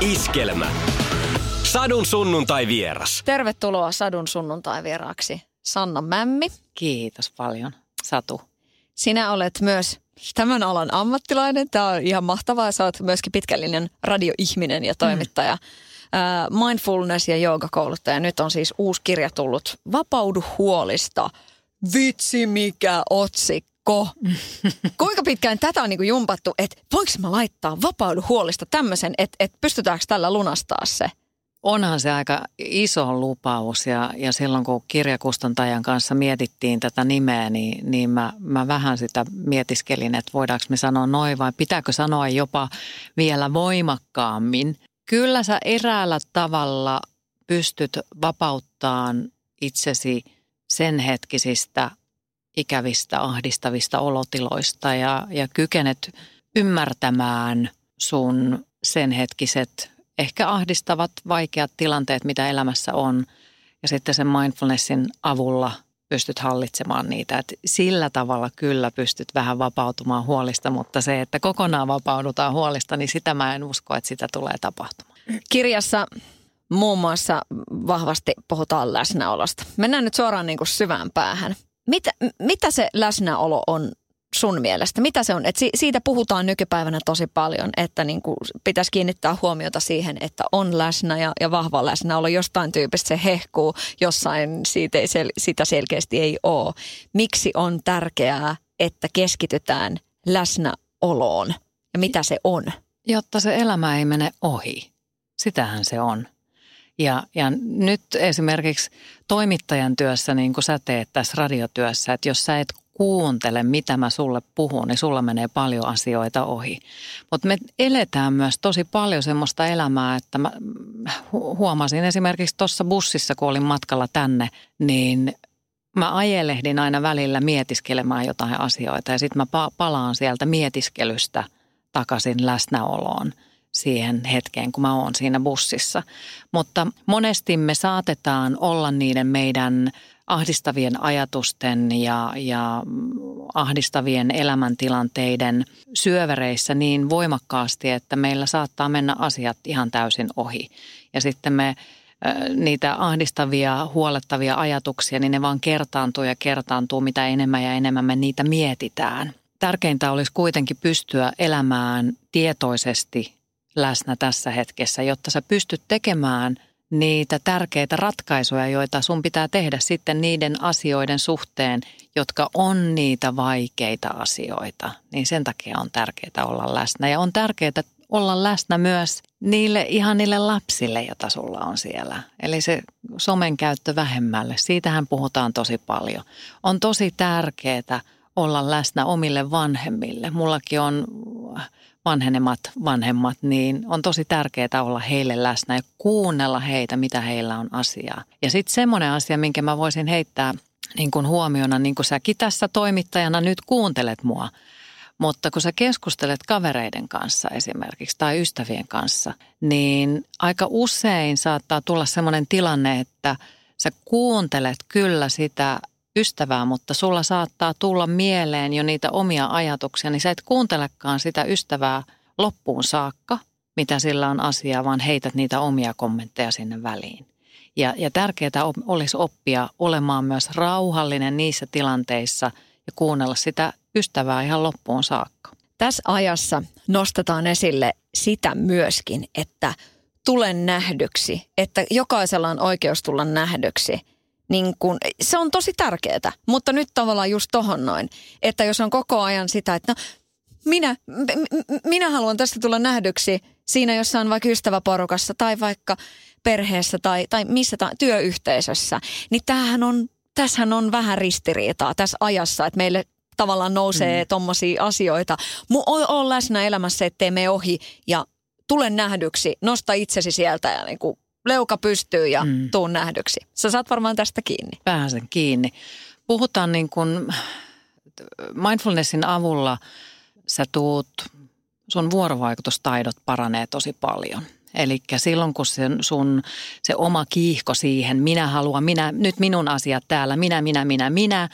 Iskelmä. Sadun sunnuntai vieras. Tervetuloa Sadun sunnuntai vieraaksi Sanna Mämmi. Kiitos paljon, Satu. Sinä olet myös tämän alan ammattilainen. Tämä on ihan mahtavaa. Sä olet myöskin pitkällinen radioihminen ja toimittaja. Mm. Mindfulness- ja joogakouluttaja. Nyt on siis uusi kirja tullut. Vapaudu huolista. Vitsi mikä otsikko. Kuinka pitkään tätä on niinku jumpattu, että voiko mä laittaa vapaudu huolista tämmöisen, että et pystytäänkö tällä lunastaa se? Onhan se aika iso lupaus ja, ja silloin kun kirjakustantajan kanssa mietittiin tätä nimeä, niin, niin mä, mä vähän sitä mietiskelin, että voidaanko me sanoa noin vai pitääkö sanoa jopa vielä voimakkaammin. Kyllä sä eräällä tavalla pystyt vapauttamaan itsesi sen hetkisistä ikävistä, ahdistavista olotiloista ja, ja kykenet ymmärtämään sun sen hetkiset ehkä ahdistavat, vaikeat tilanteet, mitä elämässä on. Ja sitten sen mindfulnessin avulla pystyt hallitsemaan niitä. Et sillä tavalla kyllä pystyt vähän vapautumaan huolista, mutta se, että kokonaan vapaudutaan huolista, niin sitä mä en usko, että sitä tulee tapahtumaan. Kirjassa muun muassa vahvasti puhutaan läsnäolosta. Mennään nyt suoraan niin kuin syvään päähän. Mitä, mitä se läsnäolo on sun mielestä? Mitä se on? Et si- siitä puhutaan nykypäivänä tosi paljon, että niin kuin pitäisi kiinnittää huomiota siihen, että on läsnä ja, ja vahva läsnäolo. Jostain tyypistä se hehkuu, jossain siitä ei sel- sitä selkeästi ei ole. Miksi on tärkeää, että keskitytään läsnäoloon ja mitä se on? Jotta se elämä ei mene ohi. Sitähän se on. Ja, ja nyt esimerkiksi toimittajan työssä, niin kuin sä teet tässä radiotyössä, että jos sä et kuuntele, mitä mä sulle puhun, niin sulla menee paljon asioita ohi. Mutta me eletään myös tosi paljon semmoista elämää, että mä huomasin esimerkiksi tuossa bussissa, kun olin matkalla tänne, niin mä ajelehdin aina välillä mietiskelemään jotain asioita ja sitten mä palaan sieltä mietiskelystä takaisin läsnäoloon siihen hetkeen, kun mä oon siinä bussissa. Mutta monesti me saatetaan olla niiden meidän ahdistavien ajatusten ja, ja ahdistavien elämäntilanteiden syövereissä niin voimakkaasti, että meillä saattaa mennä asiat ihan täysin ohi. Ja sitten me niitä ahdistavia, huolettavia ajatuksia, niin ne vaan kertaantuu ja kertaantuu, mitä enemmän ja enemmän me niitä mietitään. Tärkeintä olisi kuitenkin pystyä elämään tietoisesti läsnä tässä hetkessä, jotta sä pystyt tekemään – niitä tärkeitä ratkaisuja, joita sun pitää tehdä sitten niiden asioiden suhteen, jotka on niitä vaikeita asioita. Niin sen takia on tärkeää olla läsnä. Ja on tärkeää olla läsnä myös niille ihan niille lapsille, joita sulla on siellä. Eli se somen käyttö vähemmälle, siitähän puhutaan tosi paljon. On tosi tärkeää olla läsnä omille vanhemmille. Mullakin on vanhenemat vanhemmat, niin on tosi tärkeää olla heille läsnä ja kuunnella heitä, mitä heillä on asiaa. Ja sitten semmoinen asia, minkä mä voisin heittää niin kuin huomiona, niin kuin säkin tässä toimittajana nyt kuuntelet mua, mutta kun sä keskustelet kavereiden kanssa esimerkiksi tai ystävien kanssa, niin aika usein saattaa tulla semmoinen tilanne, että sä kuuntelet kyllä sitä ystävää, mutta sulla saattaa tulla mieleen jo niitä omia ajatuksia, niin sä et kuuntelekaan sitä ystävää loppuun saakka, mitä sillä on asiaa, vaan heität niitä omia kommentteja sinne väliin. Ja, ja tärkeää olisi oppia olemaan myös rauhallinen niissä tilanteissa ja kuunnella sitä ystävää ihan loppuun saakka. Tässä ajassa nostetaan esille sitä myöskin, että tulen nähdyksi, että jokaisella on oikeus tulla nähdyksi – niin kun, se on tosi tärkeää, mutta nyt tavallaan just tohon noin, että jos on koko ajan sitä, että no minä, m- minä haluan tästä tulla nähdyksi siinä jossain vaikka ystäväporukassa tai vaikka perheessä tai, tai missä ta- työyhteisössä, niin tämähän on, tässähän on vähän ristiriitaa tässä ajassa, että meille tavallaan nousee mm. tommosia asioita. Mu- on läsnä elämässä, ettei me ohi ja tule nähdyksi, nosta itsesi sieltä ja niin kuin leuka pystyy ja mm. tuun nähdyksi. Sä saat varmaan tästä kiinni. Pääsen kiinni. Puhutaan niin kuin mindfulnessin avulla sä tuut, sun vuorovaikutustaidot paranee tosi paljon. Eli silloin kun se, sun, se oma kiihko siihen, minä haluan, minä, nyt minun asiat täällä, minä, minä, minä, minä,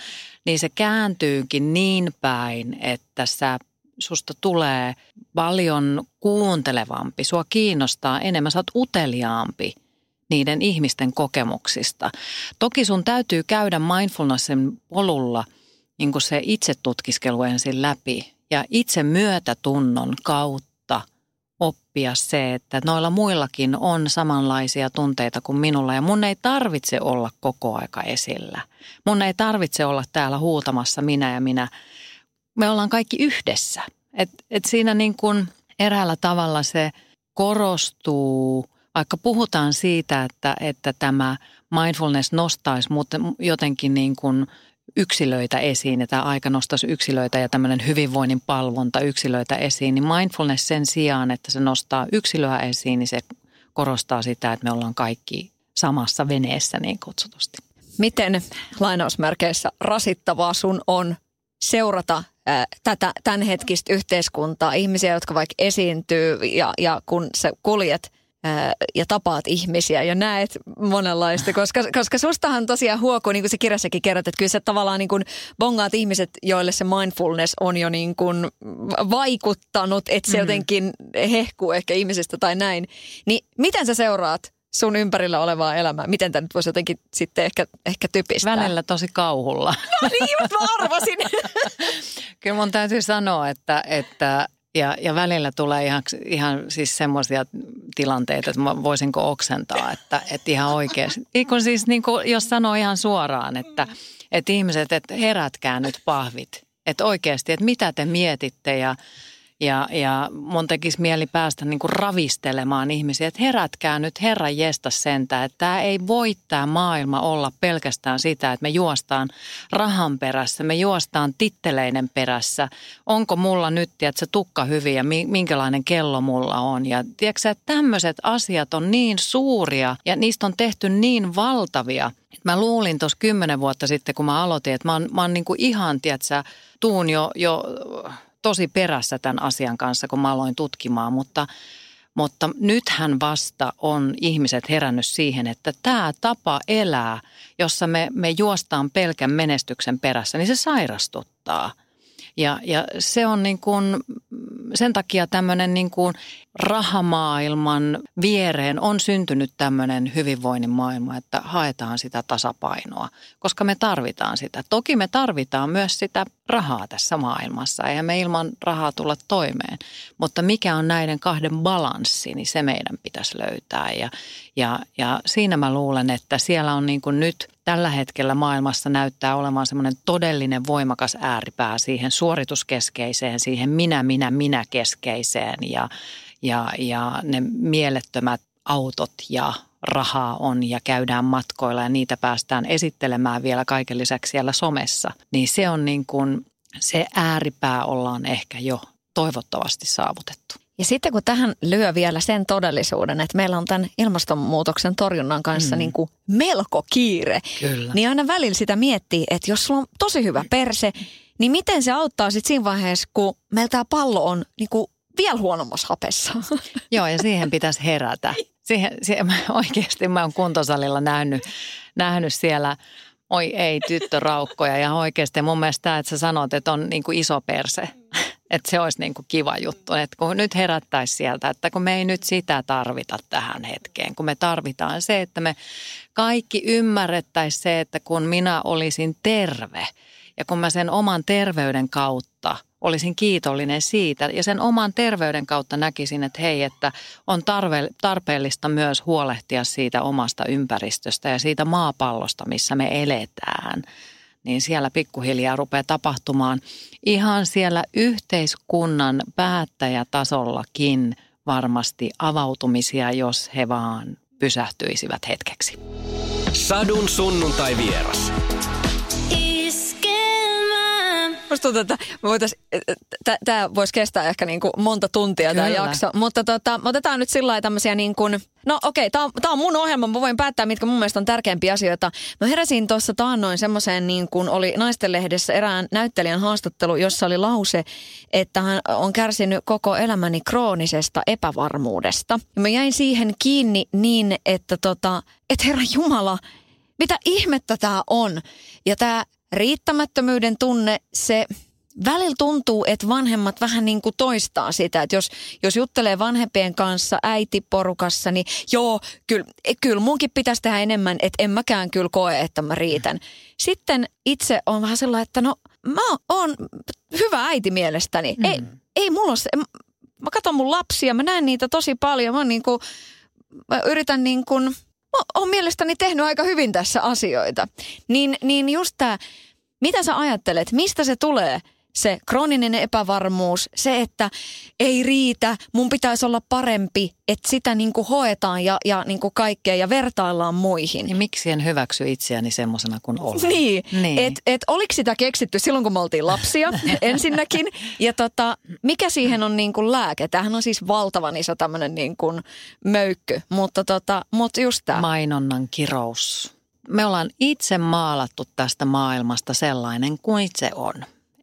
niin se kääntyykin niin päin, että sä susta tulee paljon kuuntelevampi, sua kiinnostaa enemmän, sä oot uteliaampi niiden ihmisten kokemuksista. Toki sun täytyy käydä mindfulnessin polulla niin se itse tutkiskelu ensin läpi ja itse myötätunnon kautta oppia se, että noilla muillakin on samanlaisia tunteita kuin minulla ja mun ei tarvitse olla koko aika esillä. Mun ei tarvitse olla täällä huutamassa minä ja minä. Me ollaan kaikki yhdessä. Et, et siinä niin kuin eräällä tavalla se korostuu, vaikka puhutaan siitä, että, että tämä mindfulness nostaisi mutta jotenkin niin kuin yksilöitä esiin ja tämä aika nostaisi yksilöitä ja tämmöinen hyvinvoinnin palvonta yksilöitä esiin, niin mindfulness sen sijaan, että se nostaa yksilöä esiin, niin se korostaa sitä, että me ollaan kaikki samassa veneessä niin kutsutusti. Miten lainausmerkeissä rasittavaa sun on seurata ää, tätä tämänhetkistä yhteiskuntaa, ihmisiä, jotka vaikka esiintyy ja, ja kun sä kuljet – ja tapaat ihmisiä ja näet monenlaista, koska, koska sustahan tosiaan huokuu, niin kuin se kirjassakin kerrot, että kyllä sä tavallaan niin kuin bongaat ihmiset, joille se mindfulness on jo niin kuin vaikuttanut, että se mm-hmm. jotenkin hehkuu ehkä ihmisestä tai näin. Niin miten sä seuraat sun ympärillä olevaa elämää? Miten tämä nyt voisi jotenkin sitten ehkä, ehkä typistää? Välillä tosi kauhulla. No niin, mä arvasin. Kyllä mun täytyy sanoa, että, että ja, ja välillä tulee ihan, ihan siis semmoisia tilanteita, että voisinko oksentaa, että, että ihan oikeasti. Kun siis niin kuin, jos sanoo ihan suoraan, että, että ihmiset, että herätkää nyt pahvit. Että oikeasti, että mitä te mietitte ja ja, ja mun tekisi mieli päästä niin kuin ravistelemaan ihmisiä, että herätkää nyt Herra jesta sentä, että tämä ei voi tämä maailma olla pelkästään sitä, että me juostaan rahan perässä, me juostaan titteleiden perässä. Onko mulla nyt, että se tukka hyvin ja minkälainen kello mulla on. Ja tiedätkö että tämmöiset asiat on niin suuria ja niistä on tehty niin valtavia. Mä luulin tuossa kymmenen vuotta sitten, kun mä aloitin, että mä oon, mä oon niin kuin ihan, tiedätkö, tuun jo, jo tosi perässä tämän asian kanssa, kun mä aloin tutkimaan, mutta, mutta nythän vasta on ihmiset herännyt siihen, että tämä tapa elää, jossa me, me juostaan pelkän menestyksen perässä, niin se sairastuttaa – ja, ja se on niin kuin, sen takia tämmöinen niin kuin rahamaailman viereen on syntynyt tämmöinen hyvinvoinnin maailma, että haetaan sitä tasapainoa, koska me tarvitaan sitä. Toki me tarvitaan myös sitä rahaa tässä maailmassa, eihän me ilman rahaa tulla toimeen. Mutta mikä on näiden kahden balanssi, niin se meidän pitäisi löytää. Ja, ja, ja siinä mä luulen, että siellä on niin kuin nyt tällä hetkellä maailmassa näyttää olevan semmoinen todellinen voimakas ääripää siihen suorituskeskeiseen, siihen minä, minä, minä keskeiseen ja, ja, ja ne mielettömät autot ja rahaa on ja käydään matkoilla ja niitä päästään esittelemään vielä kaiken lisäksi siellä somessa, niin se on niin kuin se ääripää ollaan ehkä jo toivottavasti saavutettu. Ja sitten kun tähän lyö vielä sen todellisuuden, että meillä on tämän ilmastonmuutoksen torjunnan kanssa mm. niin kuin melko kiire, Kyllä. niin aina välillä sitä miettii, että jos sulla on tosi hyvä perse, niin miten se auttaa sitten siinä vaiheessa, kun meillä tämä pallo on niin kuin vielä huonommassa hapessa. Joo, ja siihen pitäisi herätä. Siihen, siihen oikeasti mä oon kuntosalilla nähnyt, nähnyt siellä, oi ei, tyttöraukkoja. Ja oikeasti mun mielestä tämä, että sä sanot, että on niin kuin iso perse, että se olisi niin kuin kiva juttu. Että kun nyt herättäisi sieltä, että kun me ei nyt sitä tarvita tähän hetkeen. Kun me tarvitaan se, että me kaikki ymmärrettäisiin se, että kun minä olisin terve ja kun mä sen oman terveyden kautta – olisin kiitollinen siitä ja sen oman terveyden kautta näkisin, että hei, että on tarve, tarpeellista myös huolehtia siitä omasta ympäristöstä ja siitä maapallosta, missä me eletään. Niin siellä pikkuhiljaa rupeaa tapahtumaan ihan siellä yhteiskunnan päättäjätasollakin varmasti avautumisia, jos he vaan pysähtyisivät hetkeksi. Sadun sunnuntai vieras. Musta tuntuu, että tämä voisi kestää ehkä niin kuin monta tuntia tämä jakso. Mutta tota, otetaan nyt sillä tämmöisiä niin kuin, no okei, okay, tämä on mun ohjelma, mä voin päättää, mitkä mun mielestä on tärkeimpiä asioita. Mä heräsin tuossa taannoin semmoiseen, niin kuin oli naistenlehdessä erään näyttelijän haastattelu, jossa oli lause, että hän on kärsinyt koko elämäni kroonisesta epävarmuudesta. Ja mä jäin siihen kiinni niin, että tota, että herra Jumala, mitä ihmettä tämä on. Ja tämä riittämättömyyden tunne, se, välillä tuntuu, että vanhemmat vähän niin kuin toistaa sitä, että jos, jos juttelee vanhempien kanssa äitiporukassa, niin joo, kyllä, kyllä munkin pitäisi tehdä enemmän, että en mäkään kyllä koe, että mä riitän. Sitten itse on vähän sellainen, että no mä oon hyvä äiti mielestäni. Mm. Ei, ei mulla se, mä katson mun lapsia, mä näen niitä tosi paljon, mä, niin kuin, mä yritän niin kuin, mä oon mielestäni tehnyt aika hyvin tässä asioita. Niin, niin just tämä, mitä sä ajattelet, mistä se tulee – se krooninen epävarmuus, se, että ei riitä, mun pitäisi olla parempi, että sitä niin kuin hoetaan ja, ja niin kuin kaikkea ja vertaillaan muihin. Niin miksi en hyväksy itseäni semmoisena kuin olen? Niin, niin. että et, oliko sitä keksitty silloin, kun me oltiin lapsia ensinnäkin. Ja tota, mikä siihen on niin kuin lääke? Tämähän on siis valtavan iso tämmöinen niin kuin möykky, mutta, tota, mutta just tämä. Mainonnan kirous. Me ollaan itse maalattu tästä maailmasta sellainen kuin se on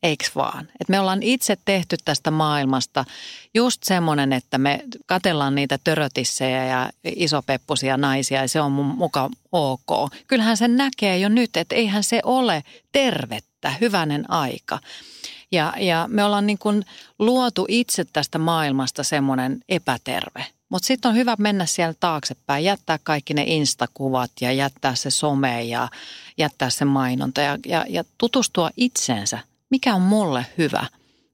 eiks vaan? Et me ollaan itse tehty tästä maailmasta just semmoinen, että me katellaan niitä törötissejä ja isopeppusia naisia ja se on mun muka ok. Kyllähän se näkee jo nyt, että eihän se ole tervettä, hyvänen aika. Ja, ja me ollaan niin kuin luotu itse tästä maailmasta semmoinen epäterve. Mutta sitten on hyvä mennä siellä taaksepäin, jättää kaikki ne instakuvat ja jättää se some ja jättää se mainonta ja, ja, ja tutustua itseensä mikä on mulle hyvä,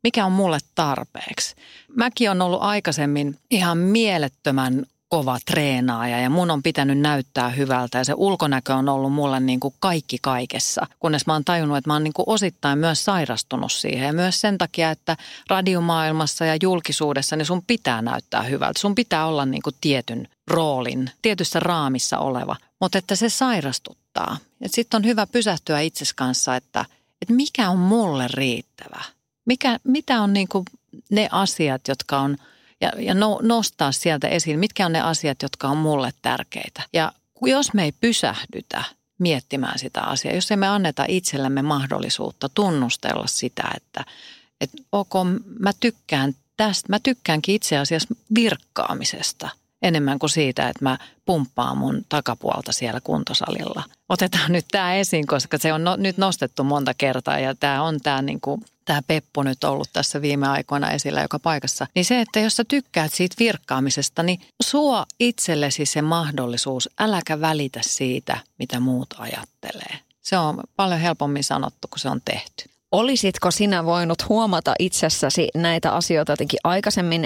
mikä on mulle tarpeeksi. Mäkin on ollut aikaisemmin ihan mielettömän kova treenaaja ja mun on pitänyt näyttää hyvältä ja se ulkonäkö on ollut mulle niin kuin kaikki kaikessa. Kunnes mä oon tajunnut, että mä oon niin kuin osittain myös sairastunut siihen ja myös sen takia, että radiomaailmassa ja julkisuudessa niin sun pitää näyttää hyvältä. Sun pitää olla niin kuin tietyn roolin, tietyssä raamissa oleva, mutta että se sairastuttaa. Sitten on hyvä pysähtyä itses kanssa, että – että mikä on mulle riittävä. Mikä, mitä on niin kuin ne asiat, jotka on, ja, ja no, nostaa sieltä esiin, mitkä on ne asiat, jotka on mulle tärkeitä. Ja jos me ei pysähdytä miettimään sitä asiaa, jos emme anneta itsellemme mahdollisuutta tunnustella sitä, että, että ok, mä tykkään tästä, mä tykkäänkin itse asiassa virkkaamisesta – enemmän kuin siitä, että mä pumppaan mun takapuolta siellä kuntosalilla. Otetaan nyt tämä esiin, koska se on no, nyt nostettu monta kertaa ja tämä on tämä niin kuin, tämä peppu nyt ollut tässä viime aikoina esillä joka paikassa. Niin se, että jos sä tykkäät siitä virkkaamisesta, niin suo itsellesi se mahdollisuus, äläkä välitä siitä, mitä muut ajattelee. Se on paljon helpommin sanottu, kun se on tehty. Olisitko sinä voinut huomata itsessäsi näitä asioita jotenkin aikaisemmin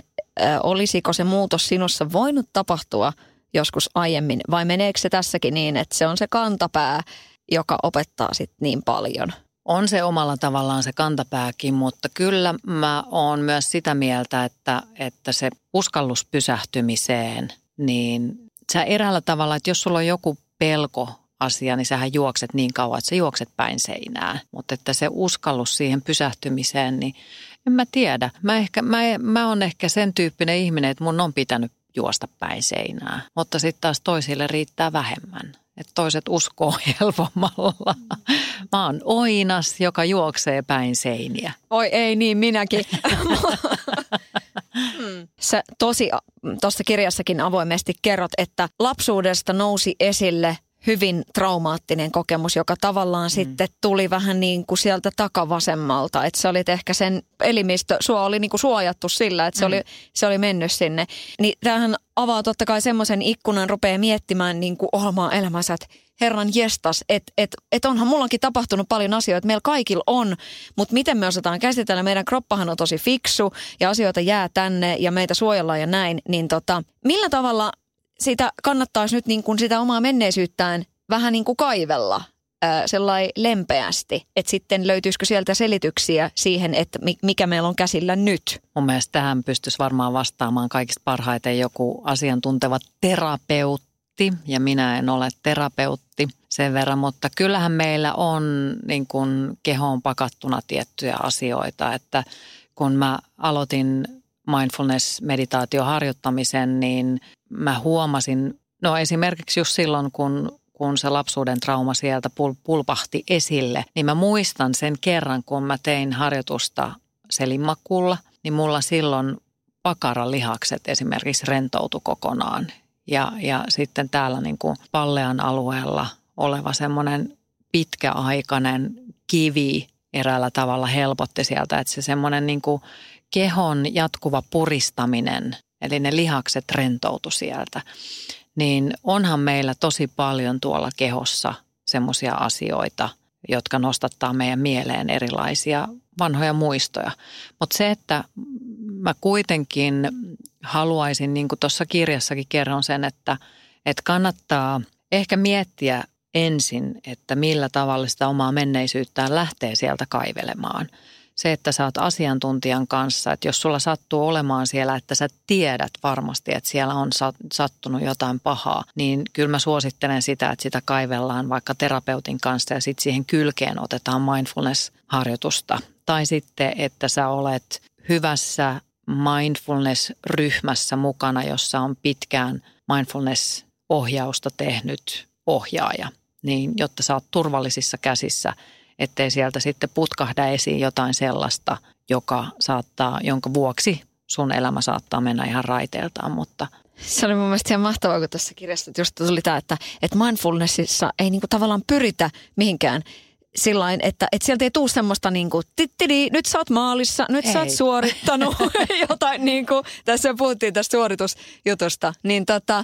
olisiko se muutos sinussa voinut tapahtua joskus aiemmin vai meneekö se tässäkin niin, että se on se kantapää, joka opettaa sit niin paljon? On se omalla tavallaan se kantapääkin, mutta kyllä mä oon myös sitä mieltä, että, että se uskallus pysähtymiseen, niin sä eräällä tavalla, että jos sulla on joku pelko asia, niin sähän juokset niin kauan, että sä juokset päin seinää. Mutta että se uskallus siihen pysähtymiseen, niin en mä tiedä. Mä, ehkä, mä, mä oon ehkä sen tyyppinen ihminen, että mun on pitänyt juosta päin seinää. Mutta sitten taas toisille riittää vähemmän. Että toiset uskoo helpommalla. Mä oon oinas, joka juoksee päin seiniä. Oi ei niin, minäkin. Sä tosi tuossa kirjassakin avoimesti kerrot, että lapsuudesta nousi esille – hyvin traumaattinen kokemus, joka tavallaan mm. sitten tuli vähän niin kuin sieltä takavasemmalta. Että se oli ehkä sen elimistö, sua oli niin kuin suojattu sillä, että se, mm. oli, se oli mennyt sinne. Niin tämähän avaa totta kai semmoisen ikkunan, rupeaa miettimään niin kuin omaa elämänsä, että herran jestas, että et, et onhan mullakin tapahtunut paljon asioita, meillä kaikilla on, mutta miten me osataan käsitellä, meidän kroppahan on tosi fiksu ja asioita jää tänne ja meitä suojellaan ja näin, niin tota, millä tavalla sitä kannattaisi nyt niin kuin sitä omaa menneisyyttään vähän niin kuin kaivella sellainen lempeästi, että sitten löytyisikö sieltä selityksiä siihen, että mikä meillä on käsillä nyt? Mun mielestä tähän pystyisi varmaan vastaamaan kaikista parhaiten joku asiantunteva terapeutti, ja minä en ole terapeutti sen verran, mutta kyllähän meillä on niin kuin kehoon pakattuna tiettyjä asioita, että kun mä aloitin mindfulness-meditaatioharjoittamisen, niin mä huomasin, no esimerkiksi just silloin, kun, kun se lapsuuden trauma sieltä pul, pulpahti esille, niin mä muistan sen kerran, kun mä tein harjoitusta selinmakulla, niin mulla silloin pakaralihakset esimerkiksi rentoutu kokonaan. Ja, ja sitten täällä niin kuin pallean alueella oleva semmoinen pitkäaikainen kivi eräällä tavalla helpotti sieltä, että se semmoinen niin kuin kehon jatkuva puristaminen, eli ne lihakset rentoutu sieltä, niin onhan meillä tosi paljon tuolla kehossa semmoisia asioita, jotka nostattaa meidän mieleen erilaisia vanhoja muistoja. Mutta se, että mä kuitenkin haluaisin, niin kuin tuossa kirjassakin kerron sen, että, että kannattaa ehkä miettiä ensin, että millä tavalla sitä omaa menneisyyttään lähtee sieltä kaivelemaan. Se, että sä oot asiantuntijan kanssa, että jos sulla sattuu olemaan siellä, että sä tiedät varmasti, että siellä on sattunut jotain pahaa, niin kyllä mä suosittelen sitä, että sitä kaivellaan vaikka terapeutin kanssa ja sitten siihen kylkeen otetaan mindfulness-harjoitusta. Tai sitten, että sä olet hyvässä mindfulness-ryhmässä mukana, jossa on pitkään mindfulness-ohjausta tehnyt ohjaaja, niin jotta sä oot turvallisissa käsissä, ettei sieltä sitten putkahda esiin jotain sellaista, joka saattaa, jonka vuoksi sun elämä saattaa mennä ihan raiteeltaan, mutta se oli mun mielestä ihan mahtavaa, kun tässä kirjassa just tuli tämä, että, että mindfulnessissa ei niinku tavallaan pyritä mihinkään sillain, että, että sieltä ei tule semmoista niin kuin, tittidi, nyt sä oot maalissa, nyt ei. sä oot suorittanut jotain niin kuin, tässä puhuttiin tästä suoritusjutusta, niin tota,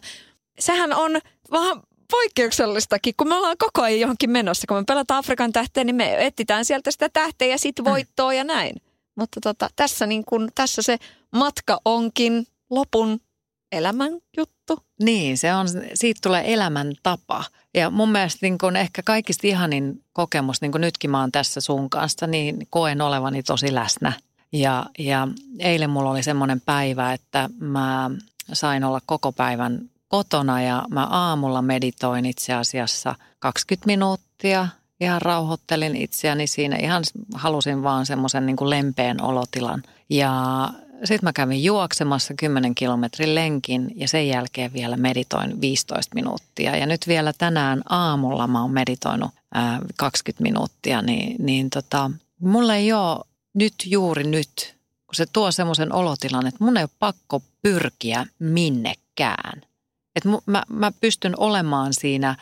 sehän on vähän poikkeuksellistakin, kun me ollaan koko ajan johonkin menossa. Kun me pelataan Afrikan tähteä, niin me etsitään sieltä sitä tähteä ja sitten voittoa ja näin. Mutta tota, tässä, niin kun, tässä se matka onkin lopun elämän juttu. Niin, se on, siitä tulee elämäntapa. Ja mun mielestä niin kun ehkä kaikista ihanin kokemus, niin kuin nytkin mä oon tässä sun kanssa, niin koen olevani tosi läsnä. Ja, ja eilen mulla oli semmoinen päivä, että mä sain olla koko päivän kotona ja mä aamulla meditoin itse asiassa 20 minuuttia. Ihan rauhoittelin itseäni siinä. Ihan halusin vaan semmoisen niin lempeän olotilan. Ja sitten mä kävin juoksemassa 10 kilometrin lenkin ja sen jälkeen vielä meditoin 15 minuuttia. Ja nyt vielä tänään aamulla mä oon meditoinut ää, 20 minuuttia, niin, niin tota, mulla ei ole nyt juuri nyt, kun se tuo semmoisen olotilan, että mun ei ole pakko pyrkiä minnekään. Että mä, mä pystyn olemaan siinä,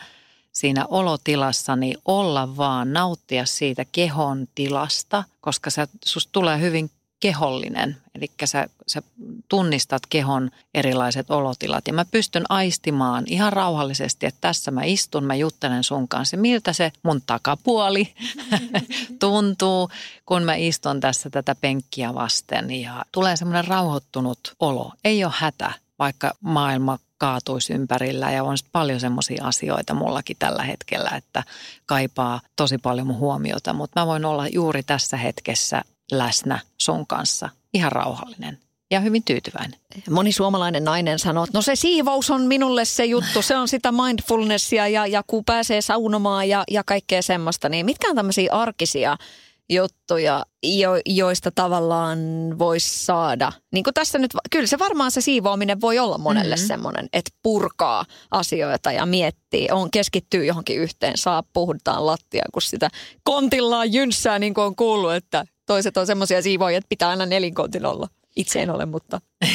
siinä olotilassani, olla vaan, nauttia siitä kehon tilasta, koska sä, susta tulee hyvin kehollinen. Eli sä, sä tunnistat kehon erilaiset olotilat ja mä pystyn aistimaan ihan rauhallisesti, että tässä mä istun, mä juttelen sun kanssa. Miltä se mun takapuoli tuntuu, kun mä istun tässä tätä penkkiä vasten ja tulee semmoinen rauhoittunut olo. Ei ole hätä, vaikka maailma kaatuisi ympärillä. Ja on paljon semmoisia asioita mullakin tällä hetkellä, että kaipaa tosi paljon mun huomiota, mutta mä voin olla juuri tässä hetkessä läsnä sun kanssa. Ihan rauhallinen ja hyvin tyytyväinen. Moni suomalainen nainen sanoo, että no se siivous on minulle se juttu, se on sitä mindfulnessia ja, ja kun pääsee saunomaan ja, ja kaikkea semmoista, niin mitkä on tämmöisiä arkisia juttuja, jo, joista tavallaan voisi saada. Niin kuin tässä nyt, kyllä se varmaan se siivoaminen voi olla monelle mm-hmm. semmoinen, että purkaa asioita ja miettii, on keskittyy johonkin yhteen, saa puhutaan lattia, kun sitä kontillaan jynssää, niin kuin on kuullut, että toiset on semmoisia siivoja, että pitää aina nelinkontin olla. Itse en ole, mutta...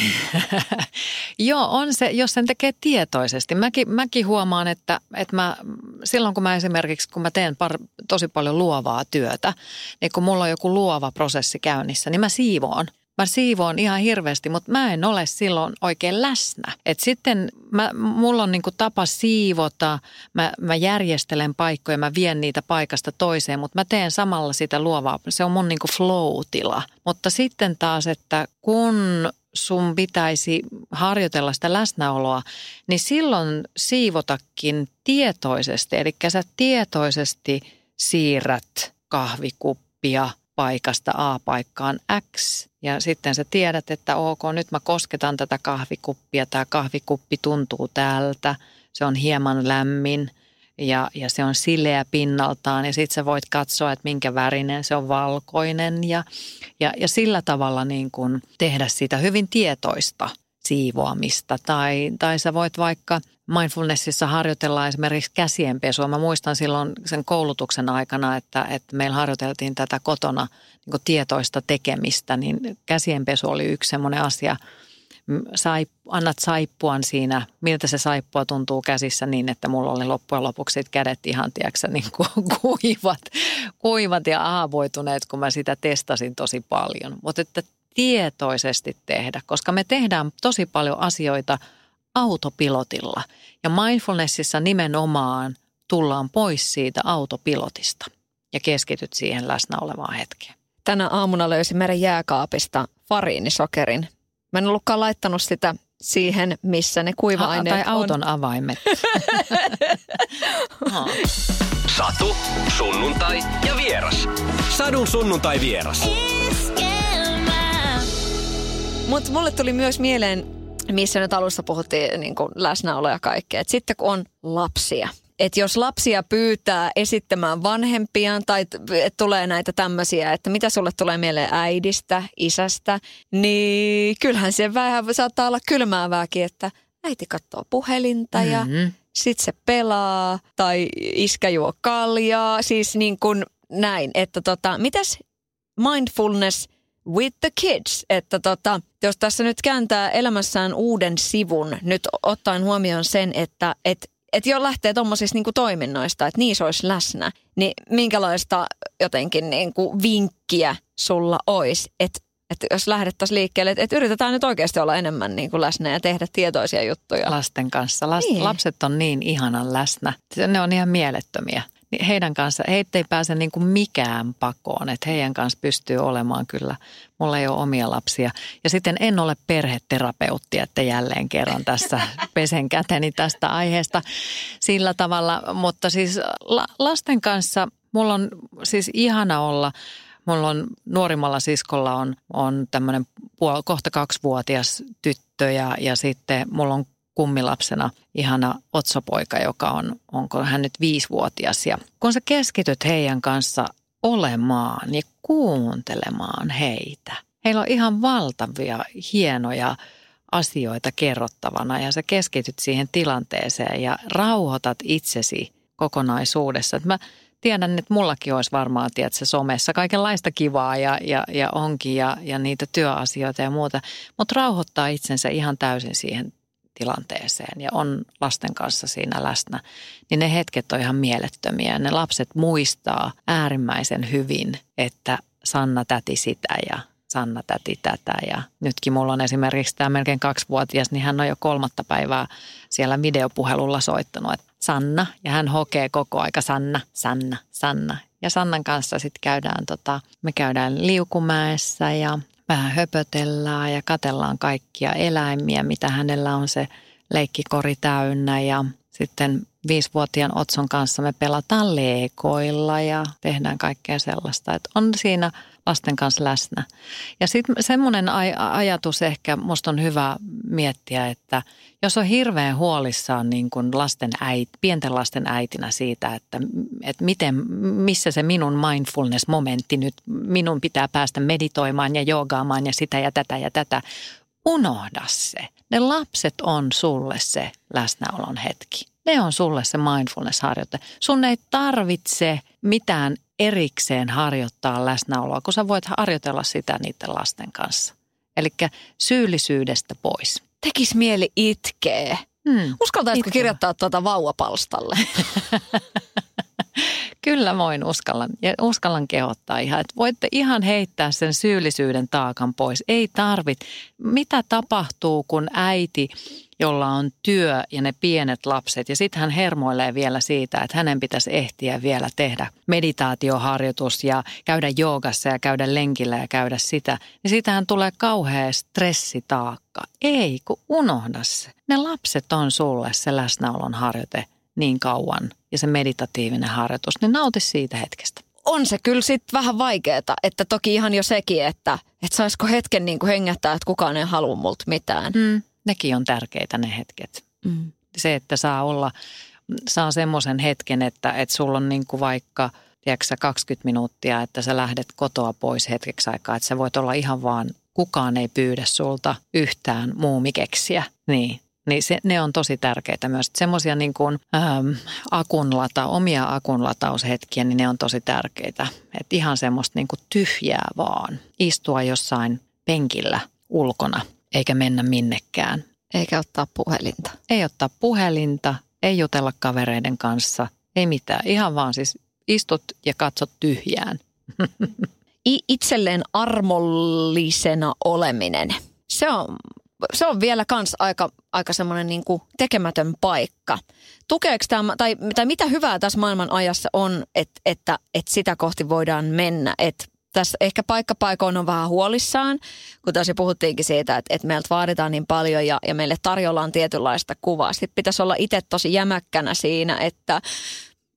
Joo, on se, jos sen tekee tietoisesti. Mäkin, mäkin huomaan, että, että mä, silloin kun mä esimerkiksi, kun mä teen par, tosi paljon luovaa työtä, niin kun mulla on joku luova prosessi käynnissä, niin mä siivoon – Mä siivoon ihan hirveästi, mutta mä en ole silloin oikein läsnä. Et sitten mä, mulla on niinku tapa siivota, mä, mä järjestelen paikkoja, mä vien niitä paikasta toiseen, mutta mä teen samalla sitä luovaa. Se on mun niinku flow-tila. Mutta sitten taas, että kun sun pitäisi harjoitella sitä läsnäoloa, niin silloin siivotakin tietoisesti. Eli sä tietoisesti siirrät kahvikuppia paikasta A paikkaan X ja sitten sä tiedät, että ok, nyt mä kosketan tätä kahvikuppia, tämä kahvikuppi tuntuu tältä, se on hieman lämmin ja, ja se on sileä pinnaltaan. Ja sitten sä voit katsoa, että minkä värinen se on valkoinen. Ja, ja, ja sillä tavalla niin kun tehdä sitä hyvin tietoista siivoamista tai, tai sä voit vaikka mindfulnessissa harjoitella esimerkiksi käsienpesua. Mä muistan silloin sen koulutuksen aikana, että, että meillä harjoiteltiin tätä kotona niin tietoista tekemistä, niin käsienpesu oli yksi semmoinen asia, saip, annat saippuan siinä, miltä se saippua tuntuu käsissä niin, että mulla oli loppujen lopuksi kädet ihan, tiedätkö, niin kuivat, kuivat ja aavoituneet, kun mä sitä testasin tosi paljon. Mutta että tietoisesti tehdä, koska me tehdään tosi paljon asioita autopilotilla. Ja mindfulnessissa nimenomaan tullaan pois siitä autopilotista ja keskityt siihen läsnä olevaan hetkeen. Tänä aamuna löysin meidän jääkaapista fariinisokerin. Mä en ollutkaan laittanut sitä siihen, missä ne kuiva-aineet on. Tai auton on. avaimet. Satu, sunnuntai ja vieras. Sadun sunnuntai vieras. Mutta mulle tuli myös mieleen, missä nyt alussa puhuttiin niin kuin läsnäolo ja kaikkea. Että sitten kun on lapsia, että jos lapsia pyytää esittämään vanhempiaan tai että tulee näitä tämmöisiä, että mitä sulle tulee mieleen äidistä, isästä, niin kyllähän se vähän saattaa olla kylmäävääkin, että äiti katsoo puhelinta ja mm-hmm. sit se pelaa tai iskä juo kaljaa. Siis niin kuin näin, että tota, mitäs mindfulness with the kids, että tota, jos tässä nyt kääntää elämässään uuden sivun, nyt ottaen huomioon sen, että et että jo lähtee tuommoisista niinku toiminnoista, että niissä olisi läsnä, niin minkälaista jotenkin niinku vinkkiä sulla olisi, että että jos lähdettäisiin liikkeelle, että, että yritetään nyt oikeasti olla enemmän niin kuin läsnä ja tehdä tietoisia juttuja. Lasten kanssa. Last, niin. Lapset on niin ihanan läsnä. Ne on ihan mielettömiä niin heidän kanssa, heitä ei pääse niin kuin mikään pakoon, että heidän kanssa pystyy olemaan kyllä. Mulla ei ole omia lapsia. Ja sitten en ole perheterapeutti, että jälleen kerran tässä pesen käteni tästä aiheesta sillä tavalla. Mutta siis lasten kanssa mulla on siis ihana olla Mulla on nuorimmalla siskolla on, on tämmöinen kohta kaksivuotias tyttö ja, ja sitten mulla on kummilapsena ihana otsopoika, joka on, onko hän nyt viisivuotias. Ja kun sä keskityt heidän kanssa olemaan ja kuuntelemaan heitä, heillä on ihan valtavia, hienoja asioita kerrottavana ja sä keskityt siihen tilanteeseen ja rauhoitat itsesi kokonaisuudessa. Mä tiedän, että mullakin olisi varmaan, tiedätkö, somessa kaikenlaista kivaa ja, ja, ja onkin ja, ja niitä työasioita ja muuta, mutta rauhoittaa itsensä ihan täysin siihen tilanteeseen ja on lasten kanssa siinä läsnä, niin ne hetket on ihan mielettömiä. Ne lapset muistaa äärimmäisen hyvin, että Sanna täti sitä ja Sanna täti tätä. Ja nytkin mulla on esimerkiksi tämä melkein kaksivuotias, niin hän on jo kolmatta päivää siellä videopuhelulla soittanut, että Sanna. Ja hän hokee koko aika Sanna, Sanna, Sanna. Ja Sannan kanssa sitten käydään, tota, me käydään liukumäessä ja vähän höpötellään ja katellaan kaikkia eläimiä, mitä hänellä on se leikkikori täynnä ja sitten viisivuotiaan Otson kanssa me pelataan leekoilla ja tehdään kaikkea sellaista. Että on siinä lasten kanssa läsnä. Ja sitten semmoinen aj- ajatus ehkä musta on hyvä miettiä, että jos on hirveän huolissaan niin kuin lasten äit, pienten lasten äitinä siitä, että, että miten, missä se minun mindfulness-momentti nyt, minun pitää päästä meditoimaan ja joogaamaan ja sitä ja tätä ja tätä. Unohda se. Ne lapset on sulle se läsnäolon hetki. Ne on sulle se mindfulness-harjoite. Sun ei tarvitse mitään erikseen harjoittaa läsnäoloa, kun sä voit harjoitella sitä niiden lasten kanssa. Eli syyllisyydestä pois. Tekis mieli itkee. Hmm. Uskaltaisitko Itkeä. kirjoittaa tuota vauvapalstalle? Kyllä voin uskallan ja uskallan kehottaa ihan, että voitte ihan heittää sen syyllisyyden taakan pois. Ei tarvit. Mitä tapahtuu, kun äiti, jolla on työ ja ne pienet lapset ja sitten hän hermoilee vielä siitä, että hänen pitäisi ehtiä vielä tehdä meditaatioharjoitus ja käydä joogassa ja käydä lenkillä ja käydä sitä, niin siitähän tulee kauhea stressitaakka. Ei, kun unohda se. Ne lapset on sulle se läsnäolon harjoite niin kauan ja se meditatiivinen harjoitus, niin nauti siitä hetkestä. On se kyllä sitten vähän vaikeaa, että toki ihan jo sekin, että, että saisiko hetken niin kuin hengättää, että kukaan ei halua multa mitään. Mm, nekin on tärkeitä ne hetket. Mm. Se, että saa olla, saa semmoisen hetken, että, että sulla on niin kuin vaikka tiedätkö, 20 minuuttia, että sä lähdet kotoa pois hetkeksi aikaa, että sä voit olla ihan vaan, kukaan ei pyydä sulta yhtään muumikeksiä. Niin, niin se, ne on tosi tärkeitä myös. Semmoisia niin kuin, ähm, akunlata, omia akunlataushetkiä, niin ne on tosi tärkeitä. Et ihan semmoista niin kuin tyhjää vaan. Istua jossain penkillä ulkona eikä mennä minnekään. Eikä ottaa puhelinta. Ei ottaa puhelinta, ei jutella kavereiden kanssa, ei mitään. Ihan vaan siis istut ja katsot tyhjään. Itselleen armollisena oleminen. Se on, se on vielä kans aika, aika semmoinen niin tekemätön paikka. Tukeeko tämä, tai, tai mitä hyvää tässä maailman ajassa on, että, että, että sitä kohti voidaan mennä, että tässä ehkä paikkapaikoin on vähän huolissaan, kun tässä puhuttiinkin siitä, että, että meiltä vaaditaan niin paljon ja, ja meille tarjollaan tietynlaista kuvaa. Sitten pitäisi olla itse tosi jämäkkänä siinä, että,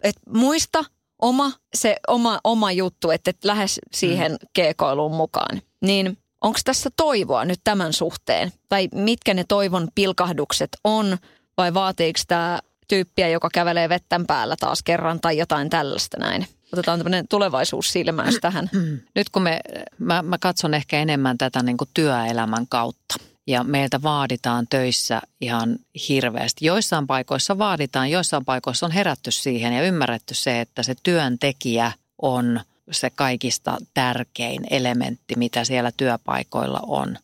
että muista oma, se oma, oma juttu, että et lähes siihen mm. keekoiluun mukaan. Niin onko tässä toivoa nyt tämän suhteen? Tai mitkä ne toivon pilkahdukset on? Vai vaatiiko tämä tyyppiä, joka kävelee vettän päällä taas kerran tai jotain tällaista näin? Otetaan tämmöinen tulevaisuussilmäys tähän. Nyt kun me, mä, mä katson ehkä enemmän tätä niin kuin työelämän kautta ja meiltä vaaditaan töissä ihan hirveästi. Joissain paikoissa vaaditaan, joissain paikoissa on herätty siihen ja ymmärretty se, että se työntekijä on se kaikista tärkein elementti, mitä siellä työpaikoilla on.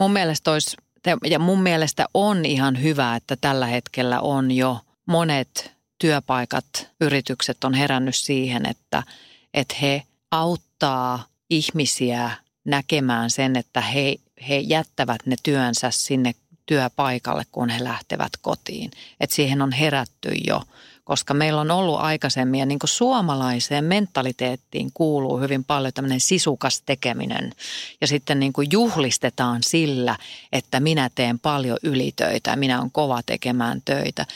Mun mielestä olisi, ja mun mielestä on ihan hyvä, että tällä hetkellä on jo monet työpaikat, yritykset on herännyt siihen, että, että he auttaa ihmisiä näkemään sen, että he he jättävät ne työnsä sinne työpaikalle, kun he lähtevät kotiin. Et siihen on herätty jo, koska meillä on ollut aikaisemmin ja niin kuin suomalaiseen mentaliteettiin kuuluu hyvin paljon tämmöinen sisukas tekeminen. Ja sitten niin kuin juhlistetaan sillä, että minä teen paljon ylitöitä ja minä olen kova tekemään töitä.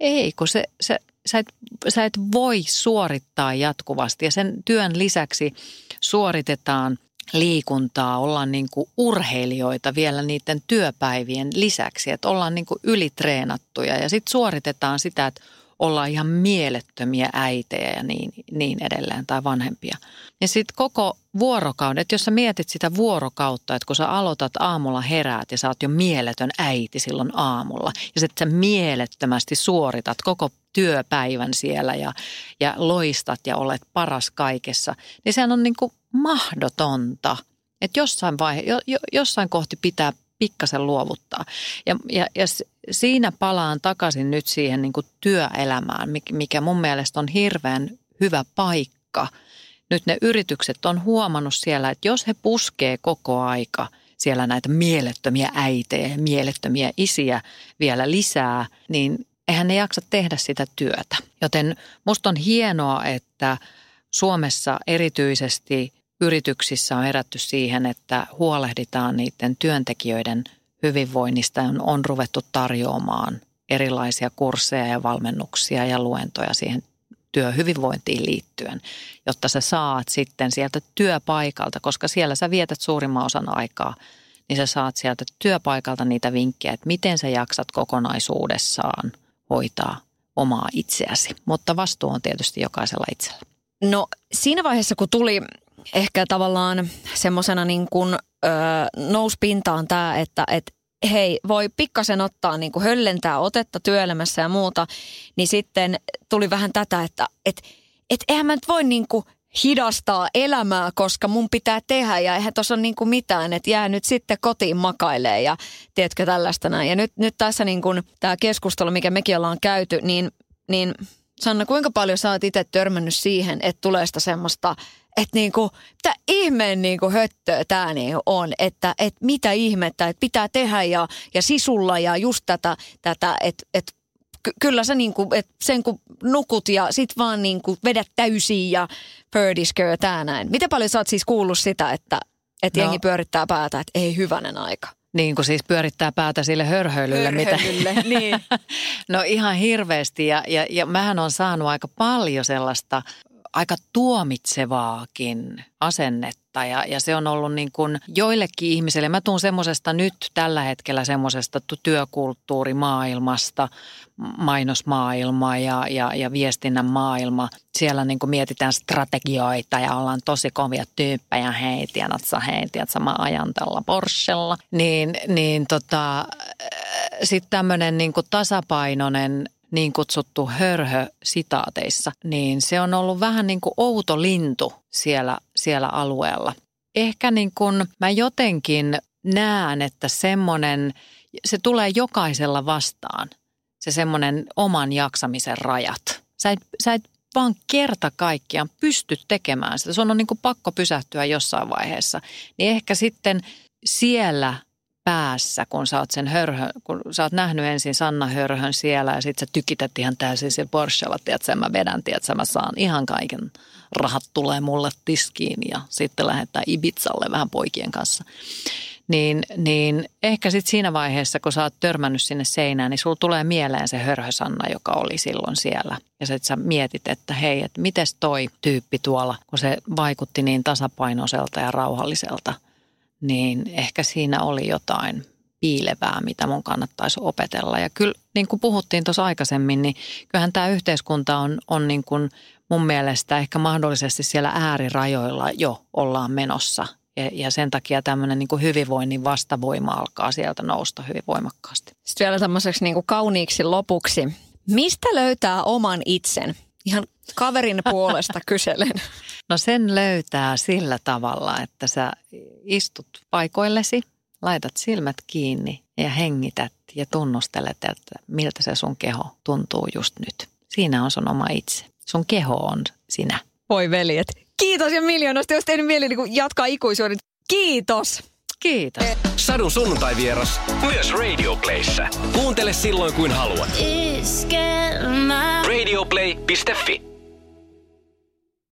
Ei, kun se, se, sä, et, sä et voi suorittaa jatkuvasti ja sen työn lisäksi suoritetaan – liikuntaa, ollaan niin kuin urheilijoita vielä niiden työpäivien lisäksi, että ollaan niin kuin ylitreenattuja ja sitten suoritetaan sitä, että ollaan ihan mielettömiä äitejä ja niin, niin edelleen tai vanhempia. Ja sitten koko vuorokauden, että jos sä mietit sitä vuorokautta, että kun sä aloitat aamulla heräät ja sä oot jo mieletön äiti silloin aamulla ja sitten sä mielettömästi suoritat koko työpäivän siellä ja, ja loistat ja olet paras kaikessa, niin sehän on niin kuin mahdotonta. Että jossain, vaihe, jo, jo, jossain kohti pitää pikkasen luovuttaa. Ja, ja, ja siinä palaan takaisin nyt siihen niin kuin työelämään, mikä mun mielestä on hirveän hyvä paikka. Nyt ne yritykset on huomannut siellä, että jos he puskee koko aika siellä näitä mielettömiä äitejä ja mielettömiä isiä vielä lisää, niin eihän ne jaksa tehdä sitä työtä. Joten musta on hienoa, että Suomessa erityisesti yrityksissä on erätty siihen, että huolehditaan niiden työntekijöiden hyvinvoinnista ja on ruvettu tarjoamaan erilaisia kursseja ja valmennuksia ja luentoja siihen työhyvinvointiin liittyen, jotta sä saat sitten sieltä työpaikalta, koska siellä sä vietät suurimman osan aikaa, niin sä saat sieltä työpaikalta niitä vinkkejä, että miten sä jaksat kokonaisuudessaan hoitaa omaa itseäsi. Mutta vastuu on tietysti jokaisella itsellä. No siinä vaiheessa, kun tuli ehkä tavallaan semmoisena niin kuin nousi pintaan tämä, että et, hei, voi pikkasen ottaa niin kuin höllentää otetta työelämässä ja muuta, niin sitten tuli vähän tätä, että et, et eihän mä nyt voi niin kuin hidastaa elämää, koska mun pitää tehdä ja eihän tuossa ole niin kuin mitään, että jää nyt sitten kotiin makailee ja tiedätkö tällaista näin. Ja nyt, nyt tässä niin kuin tämä keskustelu, mikä mekin ollaan käyty, niin, niin Sanna, kuinka paljon sä oot itse törmännyt siihen, että tulee sitä semmoista että niinku, mitä ihmeen niinku höttöä tämä niinku on, että et mitä ihmettä, että pitää tehdä ja, ja sisulla ja just tätä, tätä että et, ky- kyllä sä niinku, et sen kun nukut ja sit vaan niinku vedät täysiin ja pördiskö tää näin. Miten paljon sä oot siis kuullut sitä, että et no. jengi pyörittää päätä, että ei hyvänen aika? Niin kuin siis pyörittää päätä sille hörhöilylle. Hörhöilylle, mitä... niin. no ihan hirveästi ja, ja, ja mähän on saanut aika paljon sellaista aika tuomitsevaakin asennetta ja, ja se on ollut niin kuin joillekin ihmisille, mä tuun semmoisesta nyt tällä hetkellä semmoisesta työkulttuurimaailmasta, mainosmaailma ja, ja, ja viestinnän maailma. Siellä niin kuin mietitään strategioita ja ollaan tosi kovia tyyppejä, hei, tiedät sä, hei, tiedät sä, mä ajan tällä Porschella. Niin, niin tota, sitten tämmöinen niin tasapainoinen niin kutsuttu hörhö sitaateissa, niin se on ollut vähän niin kuin outo lintu siellä, siellä alueella. Ehkä niin kuin mä jotenkin näen, että semmoinen, se tulee jokaisella vastaan, se semmoinen oman jaksamisen rajat. Sä et, sä et vaan kerta kaikkiaan pysty tekemään sitä. Sun on niin kuin pakko pysähtyä jossain vaiheessa. Niin ehkä sitten siellä päässä, kun sä oot sen hörhön, kun sä oot nähnyt ensin Sanna Hörhön siellä ja sitten sä tykität ihan täysin siellä Porschella, tiedätkö, mä vedän, tiedätkö, mä saan ihan kaiken, rahat tulee mulle tiskiin ja sitten lähdetään Ibizalle vähän poikien kanssa. Niin, niin ehkä sitten siinä vaiheessa, kun sä oot törmännyt sinne seinään, niin sulla tulee mieleen se hörhösanna, joka oli silloin siellä. Ja sitten sä mietit, että hei, että mites toi tyyppi tuolla, kun se vaikutti niin tasapainoiselta ja rauhalliselta – niin ehkä siinä oli jotain piilevää, mitä mun kannattaisi opetella. Ja kyllä, niin kuin puhuttiin tuossa aikaisemmin, niin kyllähän tämä yhteiskunta on, on niin kuin mun mielestä ehkä mahdollisesti siellä äärirajoilla jo ollaan menossa. Ja, ja sen takia tämmöinen niin kuin hyvinvoinnin vastavoima alkaa sieltä nousta hyvin voimakkaasti. Sitten vielä tämmöiseksi niin kuin kauniiksi lopuksi. Mistä löytää oman itsen? Ihan kaverin puolesta kyselen. No sen löytää sillä tavalla, että sä istut paikoillesi, laitat silmät kiinni ja hengität ja tunnustelet, että miltä se sun keho tuntuu just nyt. Siinä on sun oma itse. Sun keho on sinä. Voi veljet. Kiitos ja miljoonasta, jos tehnyt mieli niin jatkaa ikuisuuden. Kiitos. Kiitos. Sadun sunnuntai vieras myös Radio Playssä. Kuuntele silloin kuin haluat. Radioplay.fi